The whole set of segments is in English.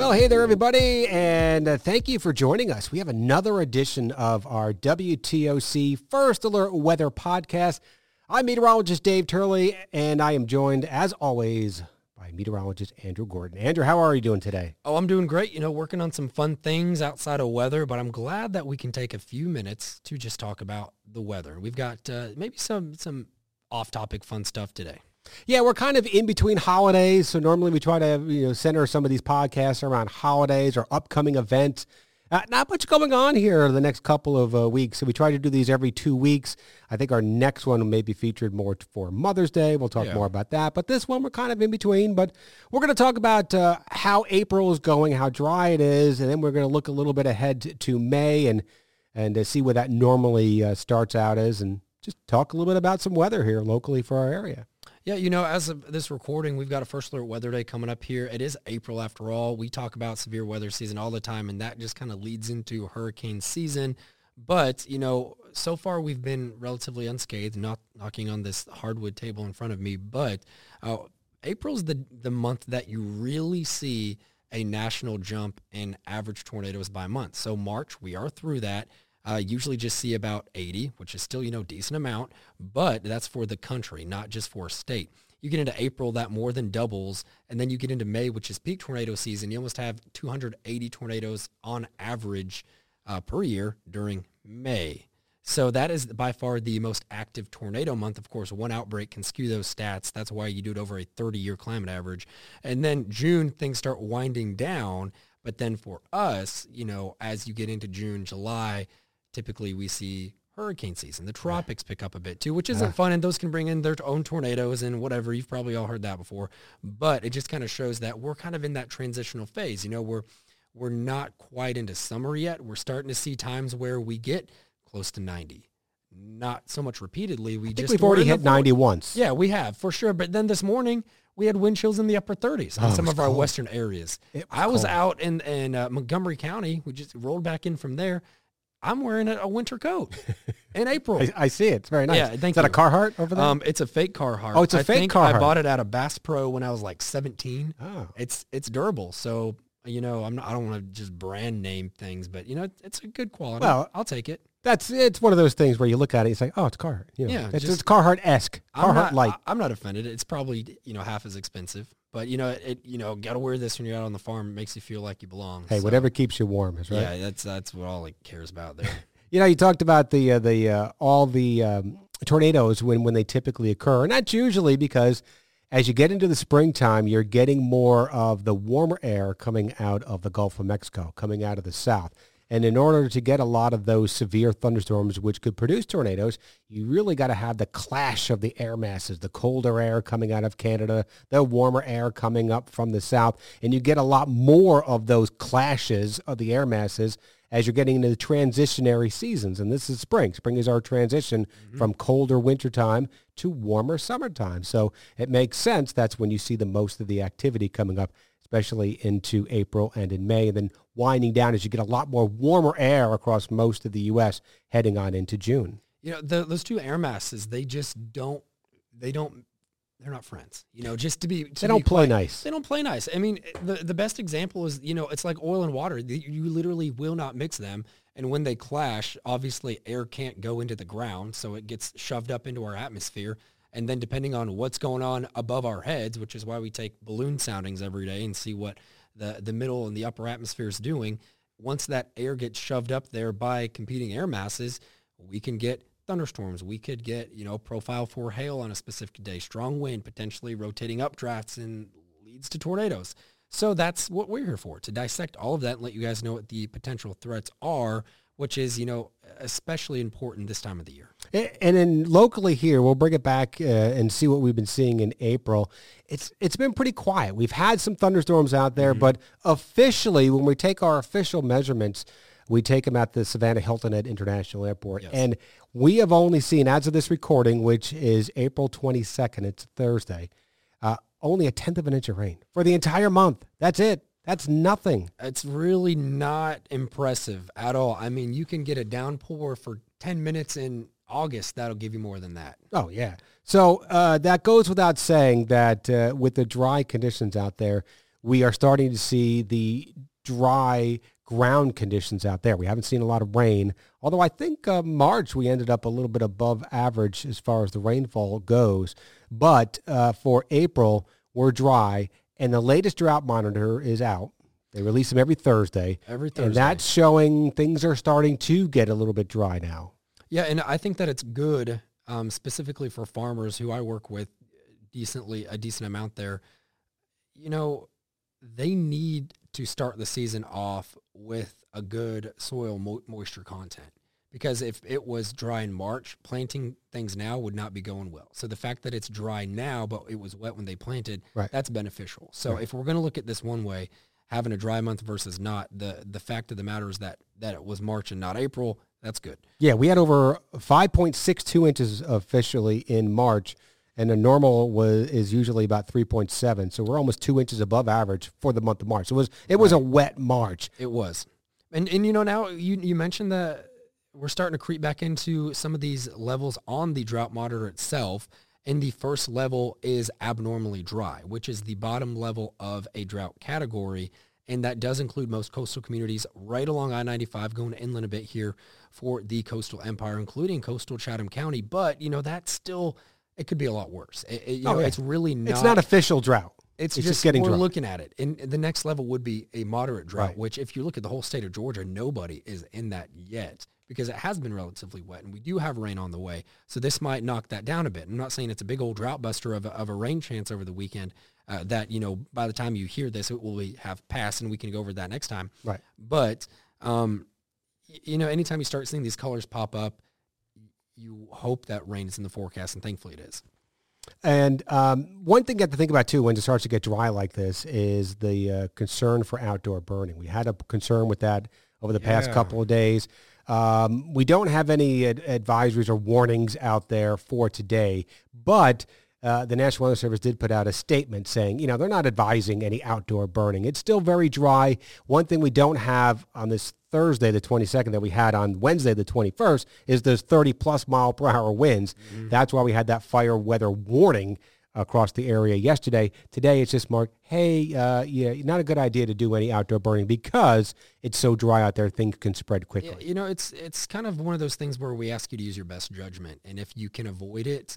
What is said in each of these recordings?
Well, hey there, everybody, and uh, thank you for joining us. We have another edition of our WTOC First Alert Weather Podcast. I'm meteorologist Dave Turley, and I am joined, as always, by meteorologist Andrew Gordon. Andrew, how are you doing today? Oh, I'm doing great. You know, working on some fun things outside of weather, but I'm glad that we can take a few minutes to just talk about the weather. We've got uh, maybe some some off-topic fun stuff today. Yeah, we're kind of in between holidays, so normally we try to you know center some of these podcasts around holidays or upcoming events. Uh, not much going on here the next couple of uh, weeks, so we try to do these every two weeks. I think our next one may be featured more for Mother's Day. We'll talk Yeah. more about that, but this one we're kind of in between. But we're going to talk about uh, how April is going, how dry it is, and then we're going to look a little bit ahead to, to May and and uh, see where that normally uh, starts out as, and just talk a little bit about some weather here locally for our area. Yeah, you know, as of this recording, we've got a first alert weather day coming up here. It is April after all. We talk about severe weather season all the time, and that just kind of leads into hurricane season. But, you know, so far we've been relatively unscathed, not knocking on this hardwood table in front of me. But uh, April's the, the month that you really see a national jump in average tornadoes by month. So March, we are through that. Uh, usually just see about 80, which is still, you know, decent amount, but that's for the country, not just for a state. You get into April, that more than doubles, and then you get into May, which is peak tornado season. You almost have 280 tornadoes on average uh, per year during May. So that is by far the most active tornado month. Of course, one outbreak can skew those stats. That's why you do it over a 30-year climate average. And then June, things start winding down. But then for us, you know, as you get into June, July, typically we see hurricane season. The tropics pick up a bit too, which isn't fun. And those can bring in their own tornadoes and whatever. You've probably all heard that before. But it just kind of shows that we're kind of in that transitional phase. You know, we're we're not quite into summer yet. We're starting to see times where we get close to 90. Not so much repeatedly. We just we've already hit 90 once. Yeah, we have for sure. But then this morning we had wind chills in the upper 30s Oh, on it some of our cold. western areas. Was I was cold. out in in uh, Montgomery County. We just rolled back in from there. I'm wearing a, a winter coat in April. I, I see it. It's very nice. Yeah, thank Is that a you. Carhartt over there? Um, it's a fake Carhartt. Oh, it's a I fake think I bought it at a Bass Pro when I was like 17. oh. It's it's durable, so you know I'm not, I don't want to just brand name things, but you know it's a good quality. Well, I'll take it. That's it's one of those things where you look at it, it's like, oh, it's Carhartt. You know, Yeah, it's, just- it's Carhartt esque, I'm Carhartt not, light. I, am not offended. It's probably you know half as expensive, but you know it. You know, got to wear this when you're out on the farm. It makes you feel like you belong. hey, so, whatever keeps you warm is right. Yeah, that's that's what all it cares about there. You know, you talked about the uh, the uh, all the um, tornadoes when when they typically occur, and that's usually because as you get into the springtime, you're getting more of the warmer air coming out of the Gulf of Mexico, coming out of the south. And in order to get a lot of those severe thunderstorms, which could produce tornadoes, you really got to have the clash of the air masses, the colder air coming out of Canada, the warmer air coming up from the south. And you get a lot more of those clashes of the air masses as you're getting into the transitionary seasons. And this is spring. Spring is our transition mm-hmm. from colder wintertime to warmer summertime. So it makes sense. That's when you see the most of the activity coming up, especially into April and in May. And then winding down as you get a lot more warmer air across most of the U.S. heading on into June. You know, the, those two air masses, they just don't. They don't. They're not friends. You know, just to be. To They don't be play quite- nice. They don't play nice. I mean, the the best example is you know it's like oil and water. You you literally will not mix them, and when they clash, obviously air can't go into the ground, so it gets shoved up into our atmosphere. And then depending on what's going on above our heads, which is why we take balloon soundings every day and see what the the middle and the upper atmosphere is doing. Once that air gets shoved up there by competing air masses, we can get thunderstorms. We could get, you know, profile for hail on a specific day, strong wind, potentially rotating updrafts and leads to tornadoes. So that's what we're here for, to dissect all of that and let you guys know what the potential threats are, which is, you know, especially important this time of the year. And then locally here, we'll bring it back uh, and see what we've been seeing in April. It's it's been pretty quiet. We've had some thunderstorms out there, but officially, when we take our official measurements, we take them at the Savannah Hilton Head International Airport, Yes. and we have only seen, as of this recording, which is April twenty second, it's Thursday, uh, only a tenth of an inch of rain for the entire month. That's it. That's nothing. It's really not impressive at all. I mean, you can get a downpour for 10 minutes in August. That'll give you more than that. Oh yeah. So uh, that goes without saying that uh, with the dry conditions out there, we are starting to see the dry ground conditions out there. We haven't seen a lot of rain, although I think uh, March we ended up a little bit above average as far as the rainfall goes. But uh, for April, we're dry, and the latest drought monitor is out. They release them every Thursday. Every Thursday. And that's showing things are starting to get a little bit dry now. Yeah, and I think that it's good um, specifically for farmers who I work with decently, a decent amount there. You know, they need to start the season off with a good soil mo- moisture content because if it was dry in March, planting things now would not be going well. So the fact that it's dry now, but it was wet when they planted, right. that's beneficial. So right. if we're going to look at this one way, having a dry month versus not, the the fact of the matter is that that it was March and not April. That's good. Yeah, we had over 5.62 inches officially in March, and the normal was is usually about 3.7. So we're almost two inches above average for the month of March. So it was it was a wet March. It was, and and you know now you you mentioned that we're starting to creep back into some of these levels on the drought monitor itself. And the first level is abnormally dry, which is the bottom level of a drought category. And that does include most coastal communities right along I-95 going inland a bit here for the coastal empire, including coastal Chatham County. But, you know, that's still, it could be a lot worse. It, it, you oh, know, yeah. it's really not. It's not official drought. It's, it's just, just, getting we're looking at it. And the next level would be a moderate drought, right. which if you look at the whole state of Georgia, nobody is in that yet because it has been relatively wet and we do have rain on the way. So this might knock that down a bit. I'm not saying it's a big old drought buster of a, of a rain chance over the weekend uh, that, you know, by the time you hear this, it will be, have passed and we can go over that next time. Right. But, um, you know, anytime you start seeing these colors pop up, you hope that rain is in the forecast and thankfully it is. And um, one thing you have to think about too when it starts to get dry like this is the uh, concern for outdoor burning. We had a concern with that over the past couple of days. Um, we don't have any ad- advisories or warnings out there for today, but uh, the National Weather Service did put out a statement saying, you know, they're not advising any outdoor burning. It's still very dry. One thing we don't have on this Thursday, the 22nd, that we had on Wednesday, the 21st, is those 30 plus mile per hour winds. Mm-hmm. That's why we had that fire weather warning across the area yesterday. Today it's just marked, hey, uh, yeah, not a good idea to do any outdoor burning because it's so dry out there, things can spread quickly. You know, it's it's kind of one of those things where we ask you to use your best judgment, and if you can avoid it,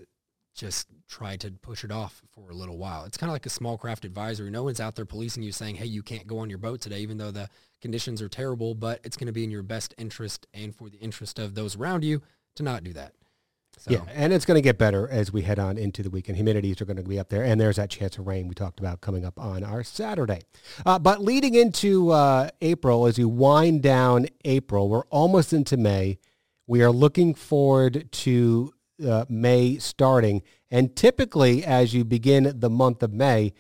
just try to push it off for a little while. It's kind of like a small craft advisory. No one's out there policing you saying, hey, you can't go on your boat today, even though the conditions are terrible, but it's going to be in your best interest and for the interest of those around you to not do that. So. Yeah, and it's going to get better as we head on into the weekend. Humidities are going to be up there, and there's that chance of rain we talked about coming up on our Saturday. Uh, but leading into uh, April, as we wind down April, we're almost into May. We are looking forward to uh, May starting, and typically, as you begin the month of May,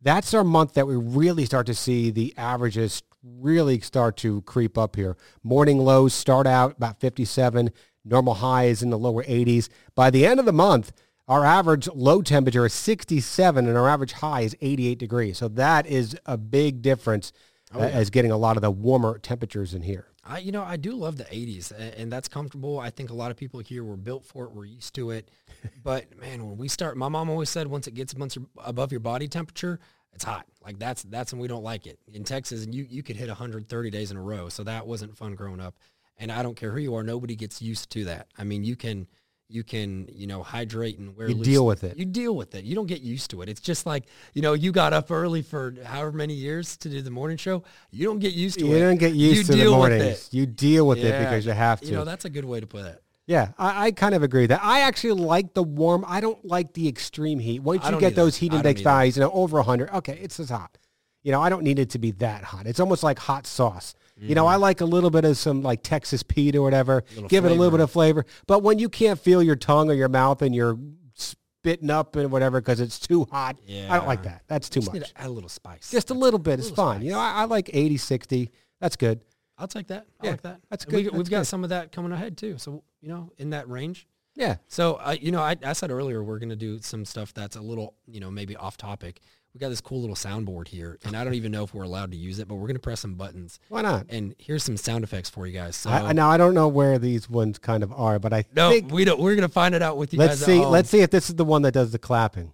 that's our month that we really start to see the averages really start to creep up here. Morning lows start out about 57 Normal high is in the lower 80s. By the end of the month, our average low temperature is 67 and our average high is 88 degrees. So that is a big difference oh, yeah. as getting a lot of the warmer temperatures in here. I, you know, I do love the 80s, and that's comfortable. I think a lot of people here were built for it. We're used to it. but man, when we start, my mom always said once it gets once above your body temperature, it's hot. Like that's that's when we don't like it. In Texas, and you you could hit 130 days in a row, so that wasn't fun growing up and I don't care who you are, nobody gets used to that. I mean, you can you can you know hydrate and wear. You loose. deal with it. You deal with it. You don't get used to it. It's just like you know you got up early for however many years to do the morning show. You don't get used to you it. You don't get used you to the mornings. You deal with yeah. it because you have to. You know that's a good way to put it. Yeah, I, I, kind of agree that I actually like the warm. I don't like the extreme heat. Once you get either. those heat index values, you know, over 100, okay, it's just hot. You know, I don't need it to be that hot. It's almost like hot sauce. You know, I like a little bit of some like Texas Pete or whatever. Give flavor. it a little bit of flavor. But when you can't feel your tongue or your mouth and you're spitting up and whatever because it's too hot, yeah. I don't like that. That's too much. add a little spice. Just a little bit. It's fine. Spice. You know, I, I, like 80, 60. That's good. I'll take that. I yeah, like that. That's good. We, have got some of that coming ahead too. So, you know, in that range. Yeah. So, uh, you know, I, I said earlier we're going to do some stuff that's a little, you know, maybe off topic we got this cool little soundboard here, and I don't even know if we're allowed to use it, but we're gonna press some buttons. Why not? And here's some sound effects for you guys. So I, now I don't know where these ones kind of are, but I no, think we don't. We're gonna find it out with you let's guys. see. Let's see if this is the one that does the clapping.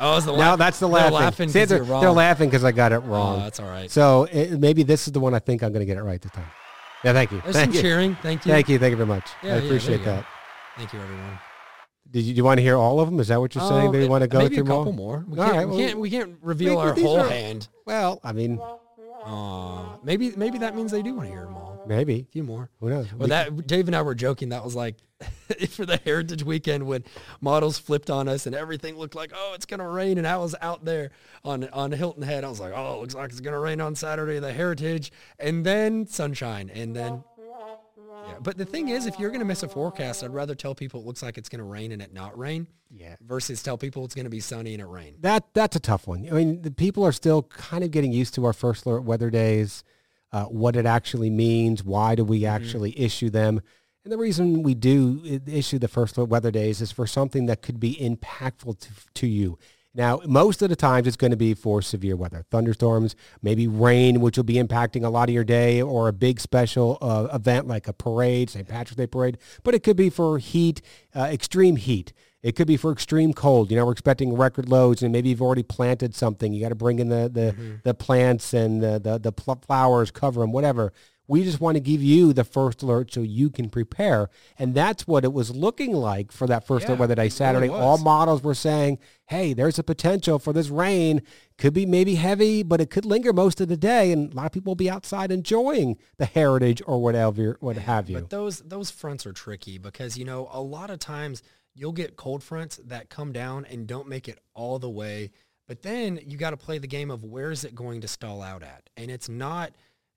Oh, is the No, laugh- that's the they're laughing. laughing they're, they're laughing because I got it Oh, wrong. that's all right. so it, maybe this is the one I think I'm going to get it right this time. Yeah, thank you. There's thank some you. cheering. Thank you. Thank you. Thank you very much. Yeah, I yeah, appreciate go. that. Thank you, everyone. Did you, do you want to hear all of them? Is that what you're saying? Um, Do you want to go maybe through a couple more. We, All can't, right, we can't. We can't reveal our whole are- hand. Well, I mean, Aw, maybe maybe that means they do want to hear them all. maybe. A few more. Who knows? Well, that Dave and I were joking. That was like for the Heritage Weekend when models flipped on us and everything looked like, oh, it's gonna rain. And I was out there on on Hilton Head. I was like, oh, it looks like it's gonna rain on Saturday, the Heritage, and then sunshine, and then. Yeah, but the thing is, if you're gonna miss a forecast, I'd rather tell people it looks like it's gonna rain and it not rain, yeah. versus tell people it's gonna be sunny and it rain. That that's a tough one. I mean, the people are still kind of getting used to our first alert weather days, uh, what it actually means, why do we Mm-hmm. actually issue them, and the reason we do issue the first alert weather days is for something that could be impactful to, to you. Now, most of the times it's going to be for severe weather, thunderstorms, maybe rain, which will be impacting a lot of your day, or a big special uh, event like a parade, St. Patrick's Day parade. But it could be for heat, uh, extreme heat. It could be for extreme cold. You know, we're expecting record loads, and maybe you've already planted something. You got to bring in the the, the plants and the the, the pl- flowers, cover them, whatever. We just want to give you the first alert so you can prepare, and that's what it was looking like for that first Yeah, alert weather day Saturday. All models were saying, "Hey, there's a potential for this rain. Could be maybe heavy, but it could linger most of the day, and a lot of people will be outside enjoying the heritage or whatever, what have you." But those those fronts are tricky because you know a lot of times you'll get cold fronts that come down and don't make it all the way. But then you got to play the game of where is it going to stall out at, and it's not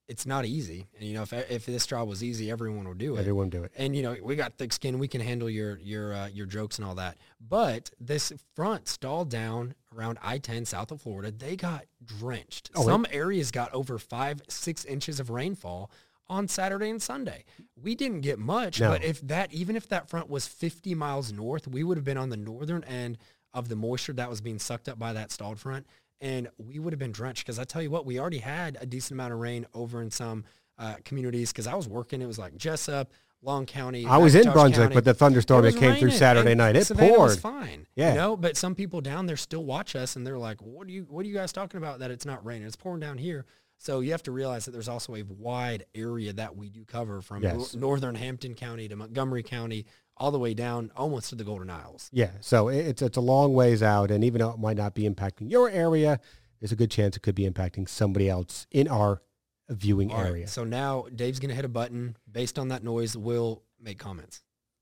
it's not easy. And you know if if this job was easy, everyone would do it. Everyone do it. And you know we got thick skin, we can handle your your uh, your jokes and all that. But this front stalled down around I-10 south of Florida. They got drenched. Oh, it- Some areas got over five six inches of rainfall on Saturday and Sunday. We didn't get much, No. but if that even if that front was 50 miles north, we would have been on the northern end of the moisture that was being sucked up by that stalled front, and we would have been drenched. Because I tell you what, we already had a decent amount of rain over in some uh, communities. Because I was working, it was like Jessup, Long County. I was in Brunswick County. with the thunderstorm that was came through Saturday night. It Savannah was poured. fine. Yeah. You know, but some people down there still watch us and they're like, what are you what are you guys talking about that it's not raining? It's pouring down here. So you have to realize that there's also a wide area that we do cover from Yes. northern Hampton County to Montgomery County, all the way down almost to the Golden Isles. Yeah, so it's it's a long ways out, and even though it might not be impacting your area, there's a good chance it could be impacting somebody else in our viewing All right, area. so now Dave's gonna hit a button. Based on that noise, we'll make comments.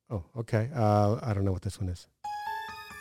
Oh, okay. Uh, I don't know what this one is.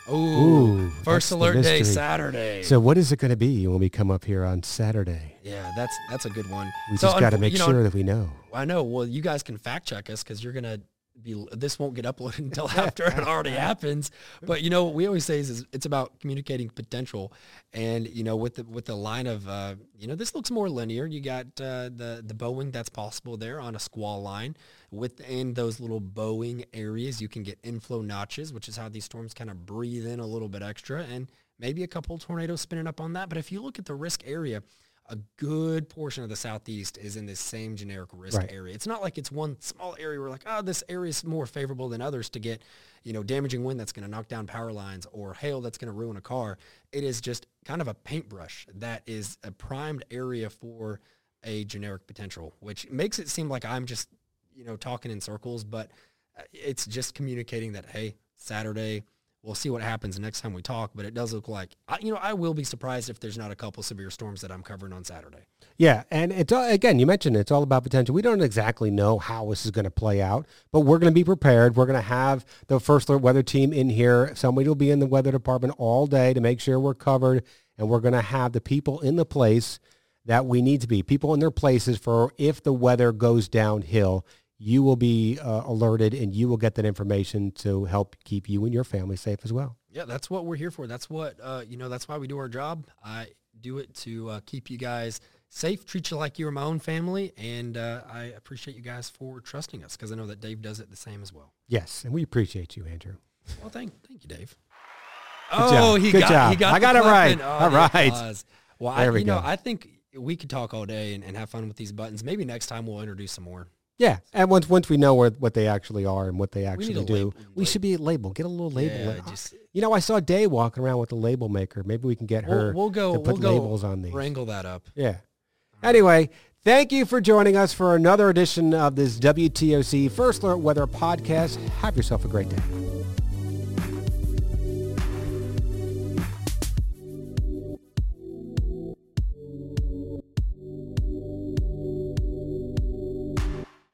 Ooh, Ooh, first alert day. Saturday. So what is it going to be when we come up here on Saturday? yeah, that's that's a good one. We So just got to make you know, sure that we know. I know. Well, you guys can fact check us because you're gonna be. This won't get uploaded until after it already happens. But you know what we always say is, is it's about communicating potential, and you know with the with the line of uh, you know this looks more linear. You got uh, the the bowing that's possible there on a squall line. Within those little bowing areas, you can get inflow notches, which is how these storms kind of breathe in a little bit extra, and maybe a couple tornadoes spinning up on that. But if you look at the risk area, a good portion of the southeast is in this same generic risk Right. area. It's not like it's one small area where like, oh, this area is more favorable than others to get, you know, damaging wind that's going to knock down power lines or hail that's going to ruin a car. It is just kind of a paintbrush that is a primed area for a generic potential, which makes it seem like I'm just, you know, talking in circles, but uh, it's just communicating that, hey, Saturday, we'll see what happens next time we talk, but it does look like, I, you know, I will be surprised if there's not a couple severe storms that I'm covering on Saturday. Yeah, and it's again, you mentioned it's all about potential. We don't exactly know how this is going to play out, but we're going to be prepared. We're going to have the first alert weather team in here. Somebody will be in the weather department all day to make sure we're covered, and we're going to have the people in the place that we need to be. People in their places for if the weather goes downhill, you will be uh, alerted and you will get that information to help keep you and your family safe as well. Yeah, that's what we're here for. That's what uh, you know. That's why we do our job. I do it to uh, keep you guys safe, treat you like you're my own family, and uh, I appreciate you guys for trusting us because I know that Dave does it the same as well. Yes, and we appreciate you, Andrew. Well, thank thank you, Dave. Good oh, job. he Good got job. he got I got it right. Oh, All right. Well, I, we you know. I think we could talk all day and, and have fun with these buttons. Maybe next time we'll introduce some more. Yeah, and once once we know where, what they actually are and what they actually do, label. we should be a label. Get a little label. Yeah, just- ah, you know, I saw Day walking around with a label maker. Maybe we can get her We'll, we'll go. to We'll put go labels on these. wrangle that up. Yeah. Anyway, thank you for joining us for another edition of this WTOC First Alert Weather podcast. Have yourself a great day.